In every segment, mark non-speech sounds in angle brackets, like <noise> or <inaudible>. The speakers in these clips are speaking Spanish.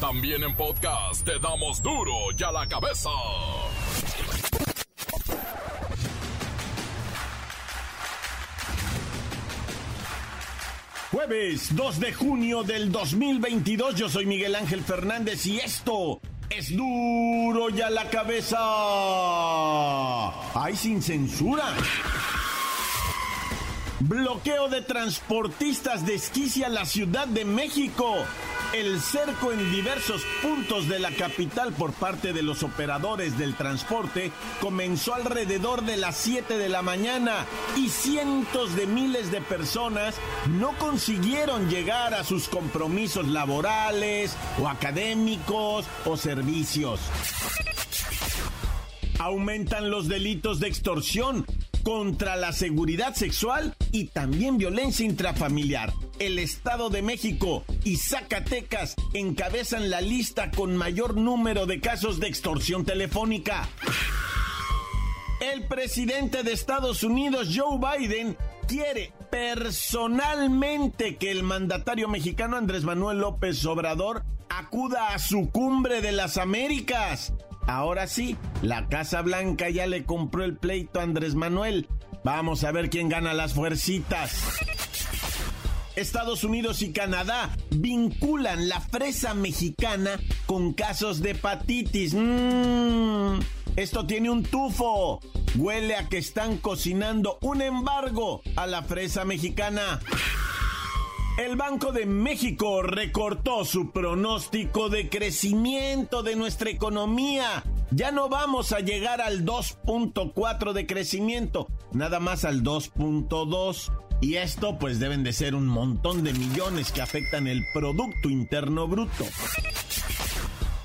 También en podcast te damos duro y a la cabeza. Jueves 2 de junio del 2022, yo soy Miguel Ángel Fernández y esto es duro y a la cabeza. ¡Ay, sin censura! Bloqueo de transportistas desquicia la Ciudad de México. El cerco en diversos puntos de la capital por parte de los operadores del transporte comenzó alrededor de las 7 de la mañana y cientos de miles de personas no consiguieron llegar a sus compromisos laborales o académicos o servicios. Aumentan los delitos de extorsión contra la seguridad sexual y también violencia intrafamiliar. El Estado de México y Zacatecas encabezan la lista con mayor número de casos de extorsión telefónica. El presidente de Estados Unidos, Joe Biden, quiere personalmente que el mandatario mexicano Andrés Manuel López Obrador acuda a su cumbre de las Américas. Ahora sí, la Casa Blanca ya le compró el pleito a Andrés Manuel. Vamos a ver quién gana las fuercitas. Estados Unidos y Canadá vinculan la fresa mexicana con casos de hepatitis. Mmm, esto tiene un tufo. Huele a que están cocinando un embargo a la fresa mexicana. El Banco de México recortó su pronóstico de crecimiento de nuestra economía. Ya no vamos a llegar al 2.4 de crecimiento, nada más al 2.2. Y esto pues deben de ser un montón de millones que afectan el Producto Interno Bruto.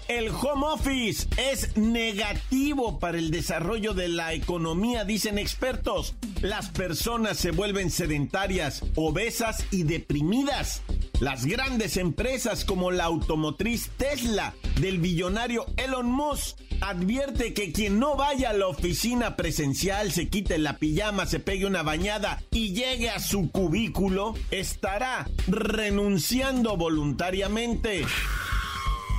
El home office es negativo para el desarrollo de la economía, dicen expertos. Las personas se vuelven sedentarias, obesas y deprimidas. Las grandes empresas como la automotriz Tesla del billonario Elon Musk advierte que quien no vaya a la oficina presencial, se quite la pijama, se pegue una bañada y llegue a su cubículo, estará renunciando voluntariamente.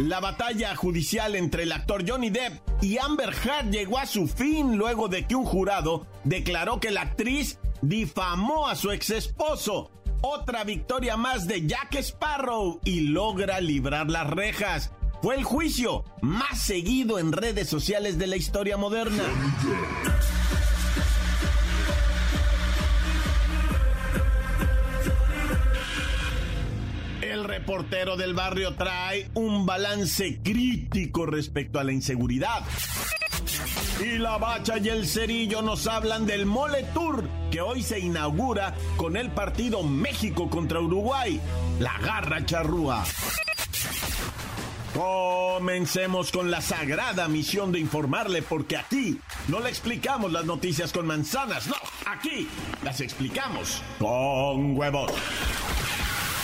La batalla judicial entre el actor Johnny Depp y Amber Heard llegó a su fin luego de que un jurado declaró que la actriz difamó a su ex esposo. Otra victoria más de Jack Sparrow y logra librar las rejas. Fue el juicio más seguido en redes sociales de la historia moderna. Reportero del barrio trae un balance crítico respecto a la inseguridad. Y la bacha y el cerillo nos hablan del Mole Tour que hoy se inaugura con el partido México contra Uruguay. La garra charrúa. Comencemos con la sagrada misión de informarle porque aquí no le explicamos las noticias con manzanas, no, aquí las explicamos con huevos.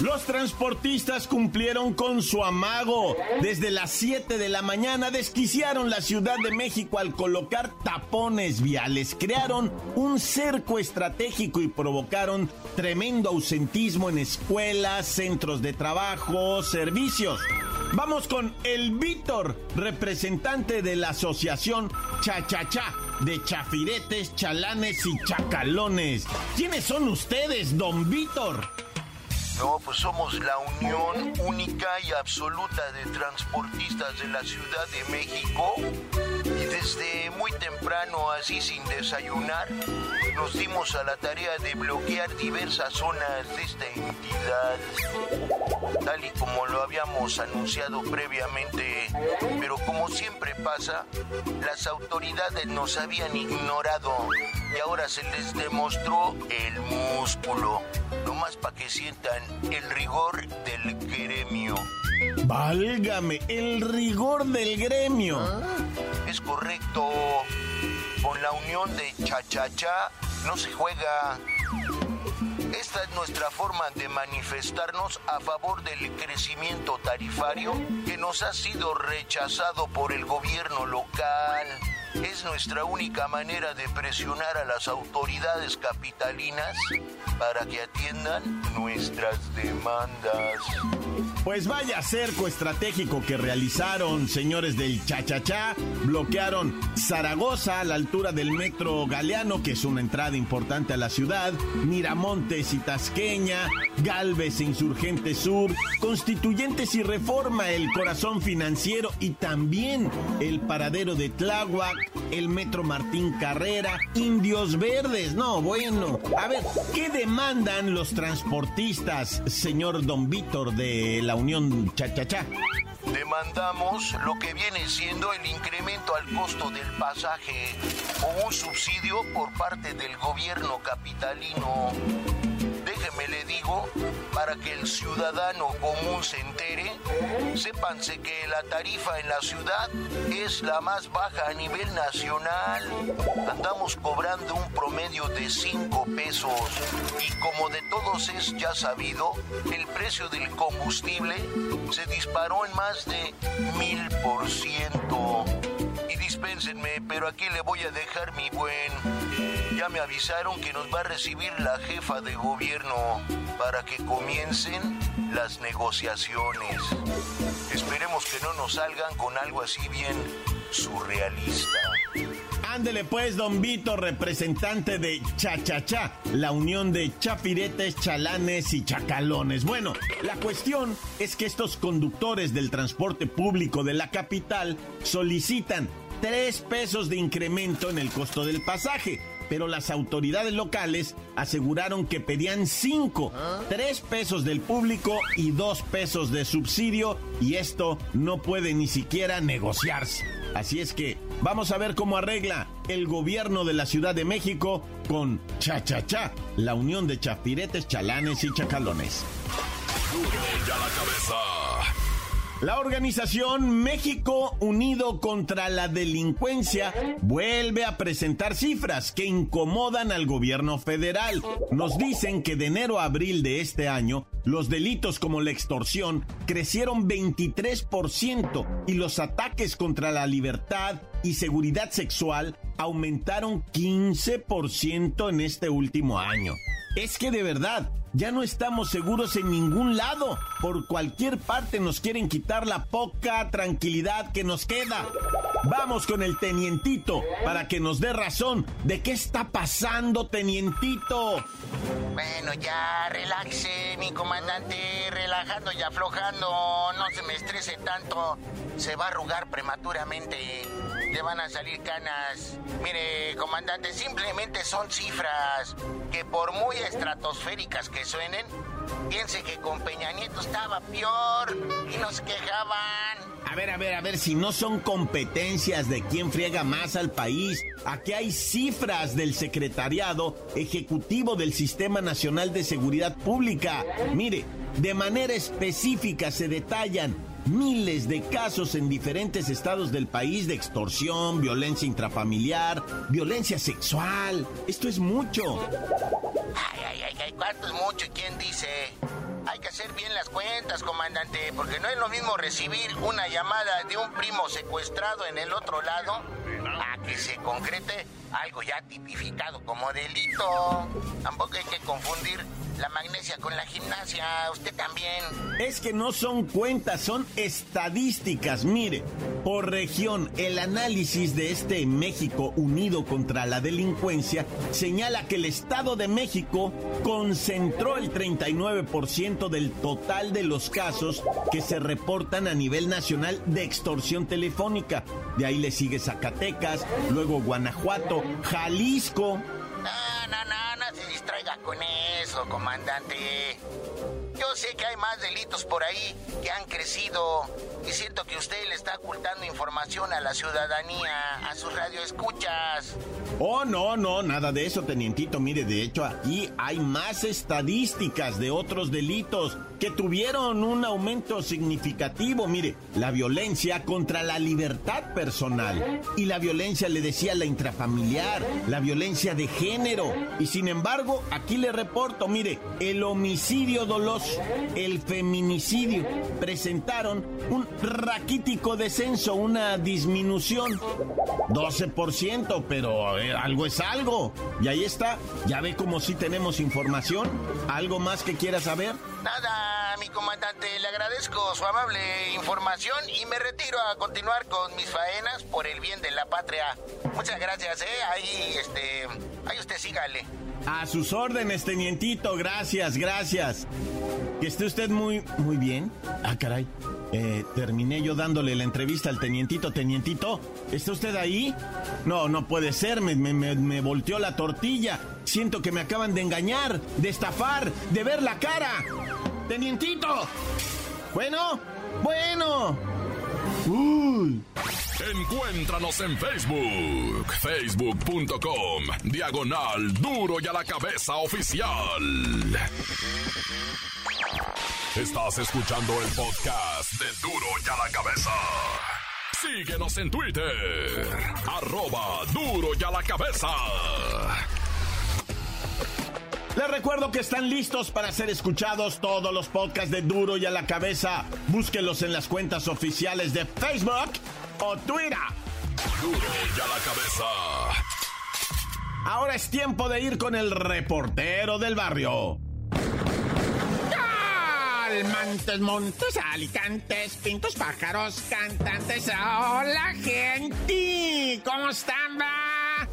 Los transportistas cumplieron con su amago. Desde las 7 de la mañana desquiciaron la Ciudad de México al colocar tapones viales. Crearon un cerco estratégico y provocaron tremendo ausentismo en escuelas, centros de trabajo, servicios. Vamos con el Víctor, representante de la asociación Cha Cha Cha de chafiretes, chalanes y chacalones. ¿Quiénes son ustedes, don Víctor? No, pues somos la unión única y absoluta de transportistas de la Ciudad de México. Desde muy temprano, así sin desayunar, nos dimos a la tarea de bloquear diversas zonas de esta entidad tal y como lo habíamos anunciado previamente, pero como siempre pasa, las autoridades nos habían ignorado y ahora se les demostró el músculo, nomás para que sientan el rigor del gremio. Válgame, el rigor del gremio. Es correcto, con la unión de cha-cha-cha no se juega. Esta es nuestra forma de manifestarnos a favor del crecimiento tarifario que nos ha sido rechazado por el gobierno local. Es nuestra única manera de presionar a las autoridades capitalinas para que atiendan nuestras demandas. Pues vaya cerco estratégico que realizaron, señores del Cha-Cha-Cha. Bloquearon Zaragoza a la altura del metro Galeano, que es una entrada importante a la ciudad, Miramontes y Tasqueña, Galvez e Insurgente Sur, Constituyentes y Reforma, el corazón financiero y también el paradero de Tláhuac, el metro Martín Carrera, Indios Verdes. No, bueno. A ver, ¿qué demandan los transportistas, señor Don Víctor de la Unión Cha-Cha-Cha? Demandamos lo que viene siendo el incremento al costo del pasaje o un subsidio por parte del gobierno capitalino para que el ciudadano común se entere, sépanse que la tarifa en la ciudad es la más baja a nivel nacional. Andamos cobrando un promedio de 5 pesos y como de todos es ya sabido, el precio del combustible se disparó en más de mil por ciento. Dispénsenme, pero aquí le voy a dejar mi buen. Ya me avisaron que nos va a recibir la jefa de gobierno para que comiencen las negociaciones. Esperemos que no nos salgan con algo así bien surrealista. Ándele pues, don Vito, representante de Cha-Cha-Cha, la unión de chapiretes, chalanes y chacalones. Bueno, la cuestión es que estos conductores del transporte público de la capital solicitan tres pesos de incremento en el costo del pasaje pero las autoridades locales aseguraron que pedían 5, 3 pesos del público y 2 pesos de subsidio y esto no puede ni siquiera negociarse. Así es que vamos a ver cómo arregla el gobierno de la Ciudad de México con Cha Cha Cha, la unión de chapiretes, chalanes y chacalones. la cabeza. La organización México Unido contra la Delincuencia vuelve a presentar cifras que incomodan al gobierno federal. Nos dicen que de enero a abril de este año, los delitos como la extorsión crecieron 23% y los ataques contra la libertad y seguridad sexual aumentaron 15% en este último año. Es que de verdad, ya no estamos seguros en ningún lado. Por cualquier parte nos quieren quitar la poca tranquilidad que nos queda. Vamos con el tenientito para que nos dé razón de qué está pasando, tenientito. Bueno, ya relaxe, mi comandante, relajando y aflojando. No se me estrese tanto. Se va a arrugar prematuramente. Le van a salir canas. Mire, comandante, simplemente son cifras que por muy estratosféricas que suenen, piense que con Peña Nieto estaba peor y nos quejaban. A ver, a ver, a ver, si no son competencias de quién friega más al país, aquí hay cifras del Secretariado Ejecutivo del Sistema Nacional de Seguridad Pública. Mire, de manera específica se detallan miles de casos en diferentes estados del país de extorsión, violencia intrafamiliar, violencia sexual. Esto es mucho. ¿Cuánto es mucho? ¿Y quién dice? Hay que hacer bien las cuentas, comandante, porque no es lo mismo recibir una llamada de un primo secuestrado en el otro lado a que se concrete algo ya tipificado como delito. Tampoco hay que confundir la magnesia con la gimnasia, usted también. Es que no son cuentas, son estadísticas. Mire, por región, el análisis de este México unido contra la delincuencia señala que el Estado de México concentró el 39% del total de los casos que se reportan a nivel nacional de extorsión telefónica. De ahí le sigue Zacatecas, luego Guanajuato, Jalisco, comandante. Yo sé que hay más delitos por ahí que han crecido y siento que usted le está ocultando información a la ciudadanía, a sus radioescuchas. Oh, no, no, nada de eso, tenientito. Mire, de hecho, aquí hay más estadísticas de otros delitos que tuvieron un aumento significativo. Mire, la violencia contra la libertad personal y la violencia, le decía, la intrafamiliar, la violencia de género. Y sin embargo, aquí le reporto, mire, el homicidio doloso, el feminicidio, presentaron un raquítico descenso, una disminución. 12%, pero eh, algo es algo. Y ahí está, ya ve como si tenemos información. ¿Algo más que quiera saber? Nada, mi comandante, le agradezco su amable información y me retiro a continuar con mis faenas por el bien de la patria. Muchas gracias, eh. Ahí, este, ahí usted sígale. A sus órdenes, tenientito, gracias, gracias. Que esté usted muy, muy bien. Ah, caray. Eh, terminé yo dándole la entrevista al tenientito. Tenientito, ¿está usted ahí? No, no puede ser, me, me, me, volteó la tortilla. Siento que me acaban de engañar, de estafar, de ver la cara. Tenientito. Bueno, bueno. Uy. Encuéntranos en Facebook, facebook.com, diagonal duro y a la cabeza oficial. Estás escuchando el podcast de Duro y a la cabeza. Síguenos en Twitter, arroba duro y a la cabeza. Les recuerdo que están listos para ser escuchados todos los podcasts de Duro y a la cabeza. Búsquenlos en las cuentas oficiales de Facebook o Twitter. Duro y a la cabeza. Ahora es tiempo de ir con el reportero del barrio. Montes, montes, alicantes, pintos, pájaros, cantantes. Hola, gente. ¿Cómo están?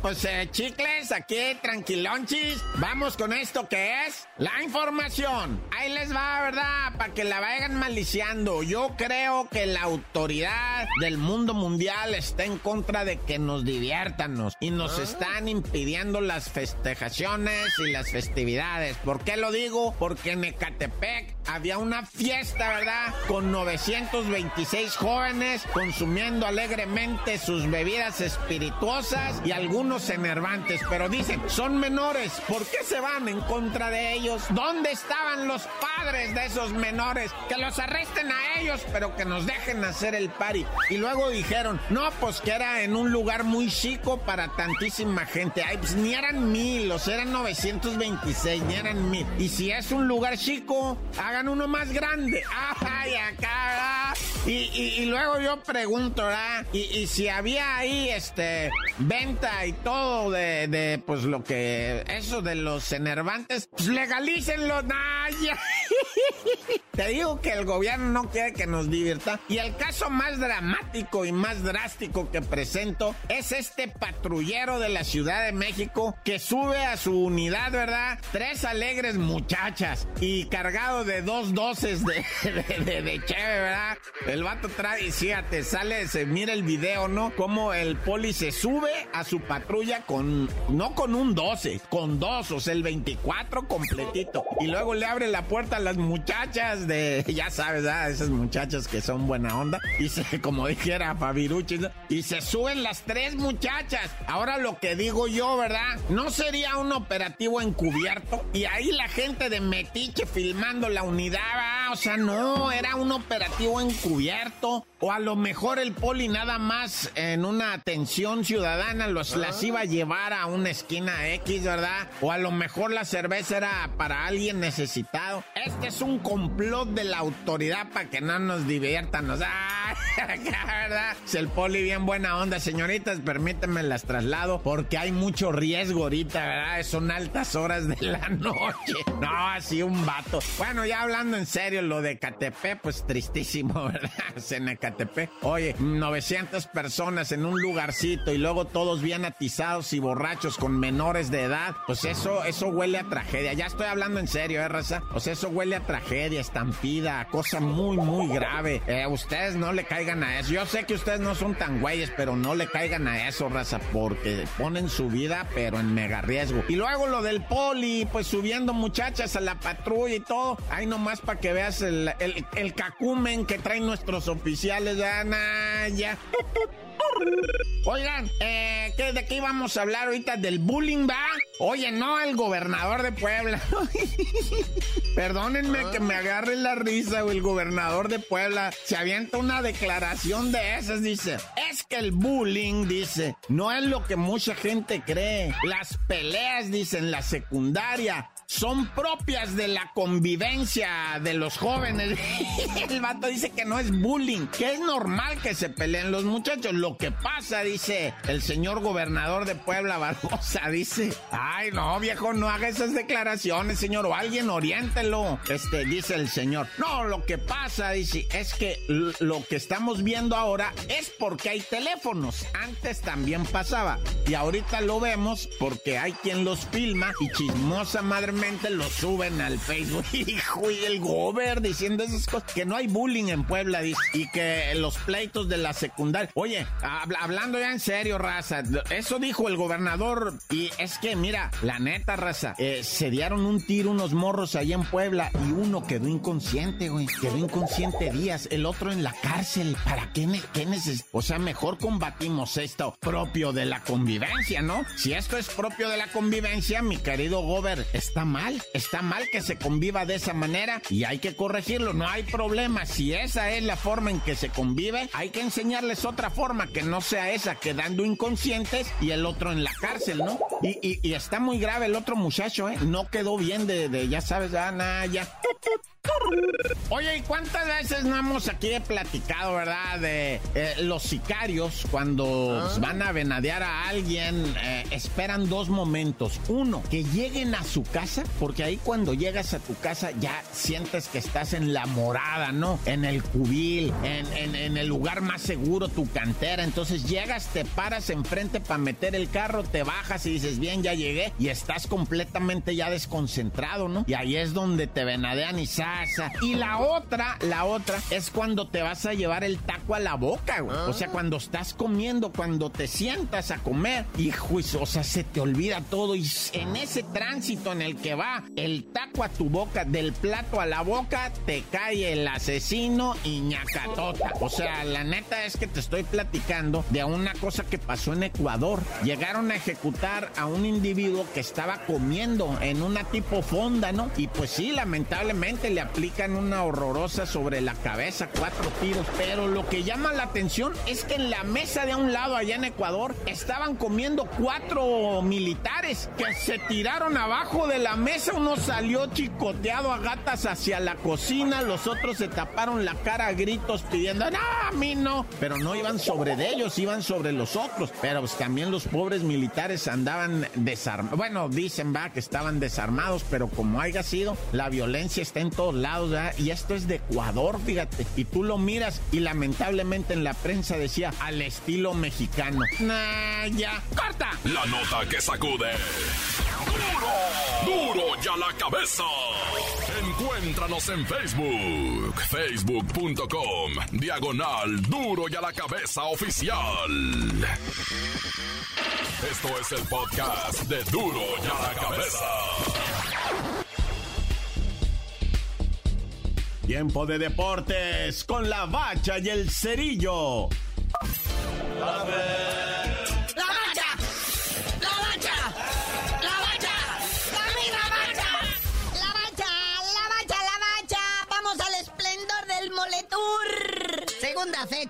Pues eh, chicles, aquí tranquilonchis. Vamos con esto que es la información. Ahí les va, ¿verdad? Para que la vayan maliciando. Yo creo que la autoridad del mundo mundial está en contra de que nos diviértanos y nos están impidiendo las festejaciones y las festividades. ¿Por qué lo digo? Porque en Ecatepec había una fiesta, ¿verdad? Con 926 jóvenes consumiendo alegremente sus bebidas espirituosas y algunos enervantes. Pero dicen, son menores. ¿Por qué se van en contra de ellos? ¿Dónde estaban los padres de esos menores? Que los arresten a ellos, pero que nos dejen hacer el party. Y luego dijeron, no, pues que era en un lugar muy chico para tantísima gente. Ay, pues ni eran mil, o sea, eran 926, ni eran mil. Y si es un lugar chico, hagan uno más grande. <laughs> Ay, acá, y, y, luego yo pregunto, ¿verdad? Y, y, si había ahí, este, venta y todo de, pues lo que, eso de los enervantes, pues legalícenlo. <laughs> ¡Ay! Te digo que el gobierno no quiere que nos divierta. Y el caso más dramático y más drástico que presento es este patrullero de la Ciudad de México que sube a su unidad, ¿verdad? Tres alegres muchachas y cargado de dos doces de, de, de, ¿verdad? El vato trae, y fíjate, sale, se mira el video, ¿no? Como el poli se sube a su patrulla con, no con un 12, con dos, o sea, el 24 completito. Y luego le abre la puerta a las muchachas de, <laughs> ya sabes, ¿verdad? Esas muchachas que son buena onda. Y se, <laughs> como dijera Fabiruchi, y se suben las tres muchachas. Ahora lo que digo yo, ¿verdad? No sería un operativo encubierto. Y ahí la gente de Metiche filmando la unidad, ¿verdad? O sea, no, era un operativo encubierto. O a lo mejor el poli nada más en una atención ciudadana los las iba a llevar a una esquina X, ¿verdad? O a lo mejor la cerveza era para alguien necesitado. Este es un complot de la autoridad para que no nos diviertan. O sea, <laughs> ¿verdad? Es el poli bien buena onda, señoritas, permítanme las traslado porque hay mucho riesgo ahorita, ¿verdad? Son altas horas de la <laughs> noche. No, así un vato. Bueno, ya hablando en serio, lo de KTP, pues tristísimo, <laughs> ¿verdad? En Ecatepec. Oye, 900 personas en un lugarcito y luego todos bien atizados y borrachos con menores de edad. Pues eso, eso huele a tragedia. Ya estoy hablando en serio, ¿eh, raza? Sea, eso huele a tragedia. Estampida, cosa muy, muy grave. Eh, ustedes no le caigan a eso. Yo sé que ustedes no son tan güeyes, pero no le caigan a eso, raza, porque ponen su vida, pero en mega riesgo. Y luego lo del poli, pues subiendo muchachas a la patrulla y todo. Ahí nomás para que veas el, el, cacumen que traen nuestros oficiales. Ana, ya. Oigan, eh, ¿de qué íbamos a hablar ahorita? ¿Del bullying, va? Oye, no, el gobernador de Puebla. <laughs> Perdónenme que me agarre la risa, o el gobernador de Puebla se avienta una declaración de esas, dice, es que el bullying, dice, no es lo que mucha gente cree. Las peleas, dice, en la secundaria son propias de la convivencia de los jóvenes. <laughs> El vato dice que no es bullying, que es normal que se peleen los muchachos. Lo que pasa, dice el señor gobernador de Puebla <laughs> Barbosa, dice, ay no, viejo, no haga esas declaraciones, señor, o alguien oriéntelo. Este, dice el señor. No, lo que pasa, dice, es que lo que estamos viendo ahora es porque hay teléfonos. Antes también pasaba. Y ahorita lo vemos porque hay quien los filma y chismosa madre lo suben al Facebook. <laughs> Hijo, y el gober diciendo esas cosas. Que no hay bullying en Puebla, y que los pleitos de la secundaria. Oye, hablando ya en serio, raza, eso dijo el gobernador. Y es que, mira, la neta, raza, eh, se dieron un tiro unos morros allá en Puebla y uno quedó inconsciente, güey. Quedó inconsciente días, el otro en la cárcel. ¿Para qué, qué neces O sea, mejor combatimos esto propio de la convivencia, ¿no? Si esto es propio de la convivencia, mi querido Gober, está mal, está mal que se conviva de esa manera y hay que corregirlo, no hay problema. Si esa es la forma en que se convive, hay que enseñarles otra forma que no sea esa, quedando inconscientes y el otro en la cárcel, ¿no? Y, y, está muy grave el otro muchacho, ¿eh? No quedó bien de, de ya sabes, ah, ya. Oye, ¿y cuántas veces no hemos aquí platicado, verdad? De eh, los sicarios cuando ah. van a venadear a alguien, eh, esperan dos momentos. Uno, que lleguen a su casa, porque ahí cuando llegas a tu casa ya sientes que estás en la morada, ¿no? En el cubil, en, en el lugar más seguro, tu cantera. Entonces llegas, te paras enfrente para meter el carro, te bajas y dices, bien, ya llegué. Y estás completamente ya desconcentrado, ¿no? Y ahí es donde te venadean y salen y la otra, la otra es cuando te vas a llevar el taco a la boca, güey. O sea, cuando estás comiendo, cuando te sientas a comer y, o se te olvida todo. Y en ese tránsito en el que va el taco a tu boca, del plato a la boca, te cae el asesino y ñacatota. O sea, la neta es que te estoy platicando de una cosa que pasó en Ecuador. Llegaron a ejecutar a un individuo que estaba comiendo en una tipo fonda, ¿no? Y pues sí, lamentablemente le aplican una horrorosa sobre la cabeza, cuatro tiros. Pero lo que llama la atención es que en la mesa de un lado allá en Ecuador estaban comiendo cuatro militares que se tiraron abajo de la mesa. Uno salió chicoteado a gatas hacia la cocina, los otros se taparon la cara a gritos pidiendo, no, a mí no. Pero no iban sobre de ellos, iban sobre los otros. Pero pues, también los pobres militares andaban desarmados. Bueno, dicen, va, que estaban desarmados, pero como haya sido, la violencia está en todos lados, Y esto es de Ecuador, fíjate. Y tú lo miras y lamentablemente en la prensa decía al estilo mexicano. Nah, ya, corta. La nota que sacude. ¡Duro! ¡Duro ya la cabeza! Encuéntranos en Facebook, facebook.com, diagonal Duro y a la cabeza oficial. Esto es el podcast de Duro y a la cabeza. Tiempo de deportes con la bacha y el cerillo. La segunda fecha.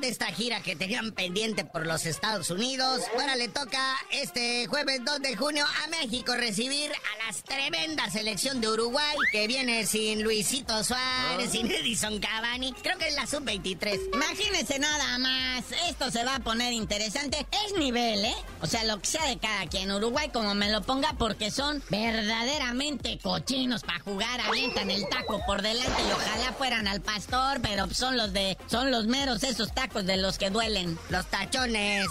De esta gira que tenían pendiente por los Estados Unidos. Ahora le toca este jueves 2 de junio a México recibir a las tremenda selección de Uruguay que viene sin Luisito Suárez, sin Edison Cavani. Creo que es la sub-23. Imagínense nada más. Esto se va a poner interesante. Es nivel, ¿eh? O sea, lo que sea de cada quien. Uruguay, como me lo ponga, porque son verdaderamente cochinos para jugar. Avientan el taco por delante y ojalá fueran al pastor, pero son los de. Los meros esos tacos de los que duelen. Los tachones.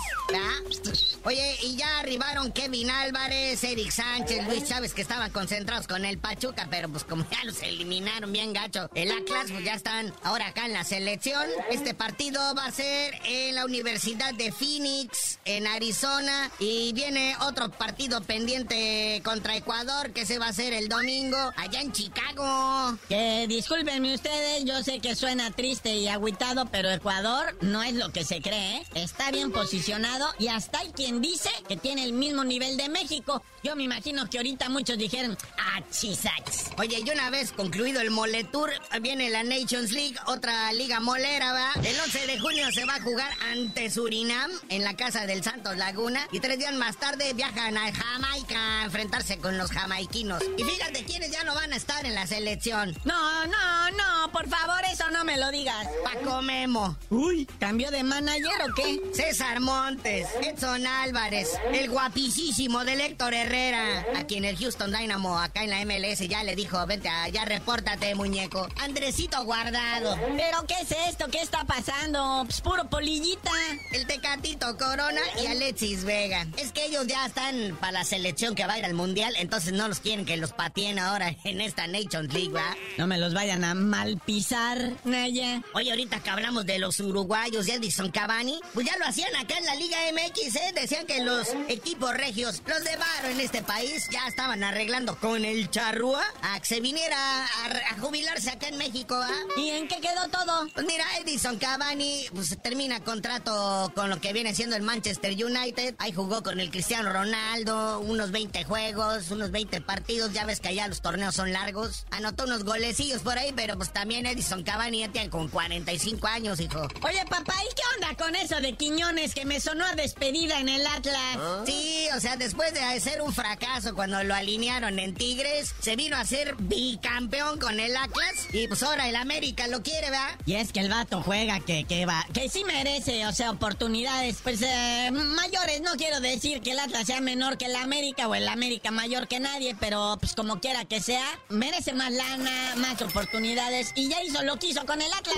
Oye, y ya arribaron Kevin Álvarez, Eric Sánchez, Luis Chávez, que estaban concentrados con el Pachuca, pero pues como ya los eliminaron bien gacho, el Atlas, pues ya están ahora acá en la selección. Este partido va a ser en la Universidad de Phoenix, en Arizona, y viene otro partido pendiente contra Ecuador, que se va a hacer el domingo, allá en Chicago. Que discúlpenme ustedes, yo sé que suena triste y agüitado, pero Ecuador no es lo que se cree, ¿eh? Está bien posicionado y hasta hay quien dice que tiene el mismo nivel de México. Yo me imagino que ahorita muchos dijeron, ah, chisach. Oye, y una vez concluido el Mole Tour, viene la Nations League, otra liga molera, ¿va? El 11 de junio se va a jugar ante Surinam en la casa del Santos Laguna y tres días más tarde viajan a Jamaica a enfrentarse con los jamaiquinos. Y fíjate quiénes ya no van a estar en la selección. No, no, no, por favor, eso no me lo digas. Paco Memo. Uy, ¿cambió de manager o qué? César Montes, Edson Álvarez, el guapísimo del Héctor Herrera, a quien el Houston Dynamo acá en la MLS ya le dijo, vente allá, repórtate, muñeco. Andresito Guardado. ¿Pero qué es esto? ¿Qué está pasando? Pues puro polillita. El Tecatito Corona y Alexis Vega. Es que ellos ya están para la selección que va a ir al Mundial, entonces no los quieren que los pateen ahora en esta Nations League, ¿va? No me los vayan a mal pisar, Naya. Oye, ahorita que hablamos de los uruguayos y Edison Cavani, pues ya lo hacían acá en la Liga MX, ¿eh? Decían que los equipos regios, los de Baro en este país, ya estaban arreglando con el charrúa a que se viniera a, jubilarse acá en México, ¿ah? ¿Y en qué quedó todo? Pues mira, Edison Cavani, pues termina contrato con lo que viene siendo el Manchester United. Ahí jugó con el Cristiano Ronaldo, unos 20 juegos, unos 20 partidos. Ya ves que allá los torneos son largos. Anotó unos golecillos por ahí, pero pues también Edison Cavani ya tiene con 45 años, hijo. Oye, papá, ¿y qué onda con eso de Quiñones que me sonó a despedida en el Atlas? Sí, o sea, después de ser un fracaso cuando lo alinearon en Tigres, se vino a ser bicampeón con el Atlas y pues ahora el América lo quiere, ¿verdad? Y es que el vato juega que, que va, que sí merece, o sea, oportunidades, pues eh, mayores. No quiero decir que el Atlas sea menor que el América o el América mayor que nadie, pero pues como quiera que sea, merece más lana, más oportunidades y ya hizo lo que hizo con el Atlas.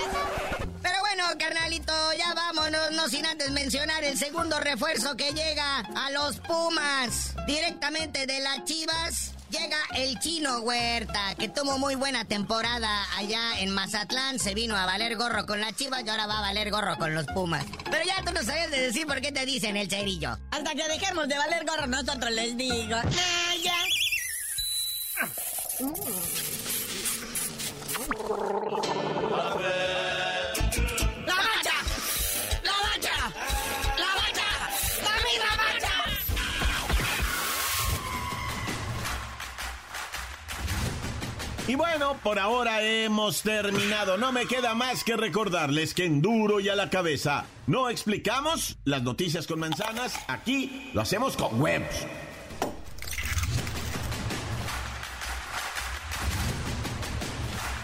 No sin antes mencionar el segundo refuerzo que llega a los Pumas, directamente de las Chivas. Llega el chino Huerta, que tuvo muy buena temporada allá en Mazatlán. Se vino a valer gorro con la chivas y ahora va a valer gorro con los Pumas. Pero ya tú no sabes de decir por qué te dicen el cerillo. Hasta que dejemos de valer gorro, nosotros les digo. Ah, ya. Y bueno, por ahora hemos terminado. No me queda más que recordarles que en duro y a la cabeza no explicamos las noticias con manzanas. Aquí lo hacemos con huevos.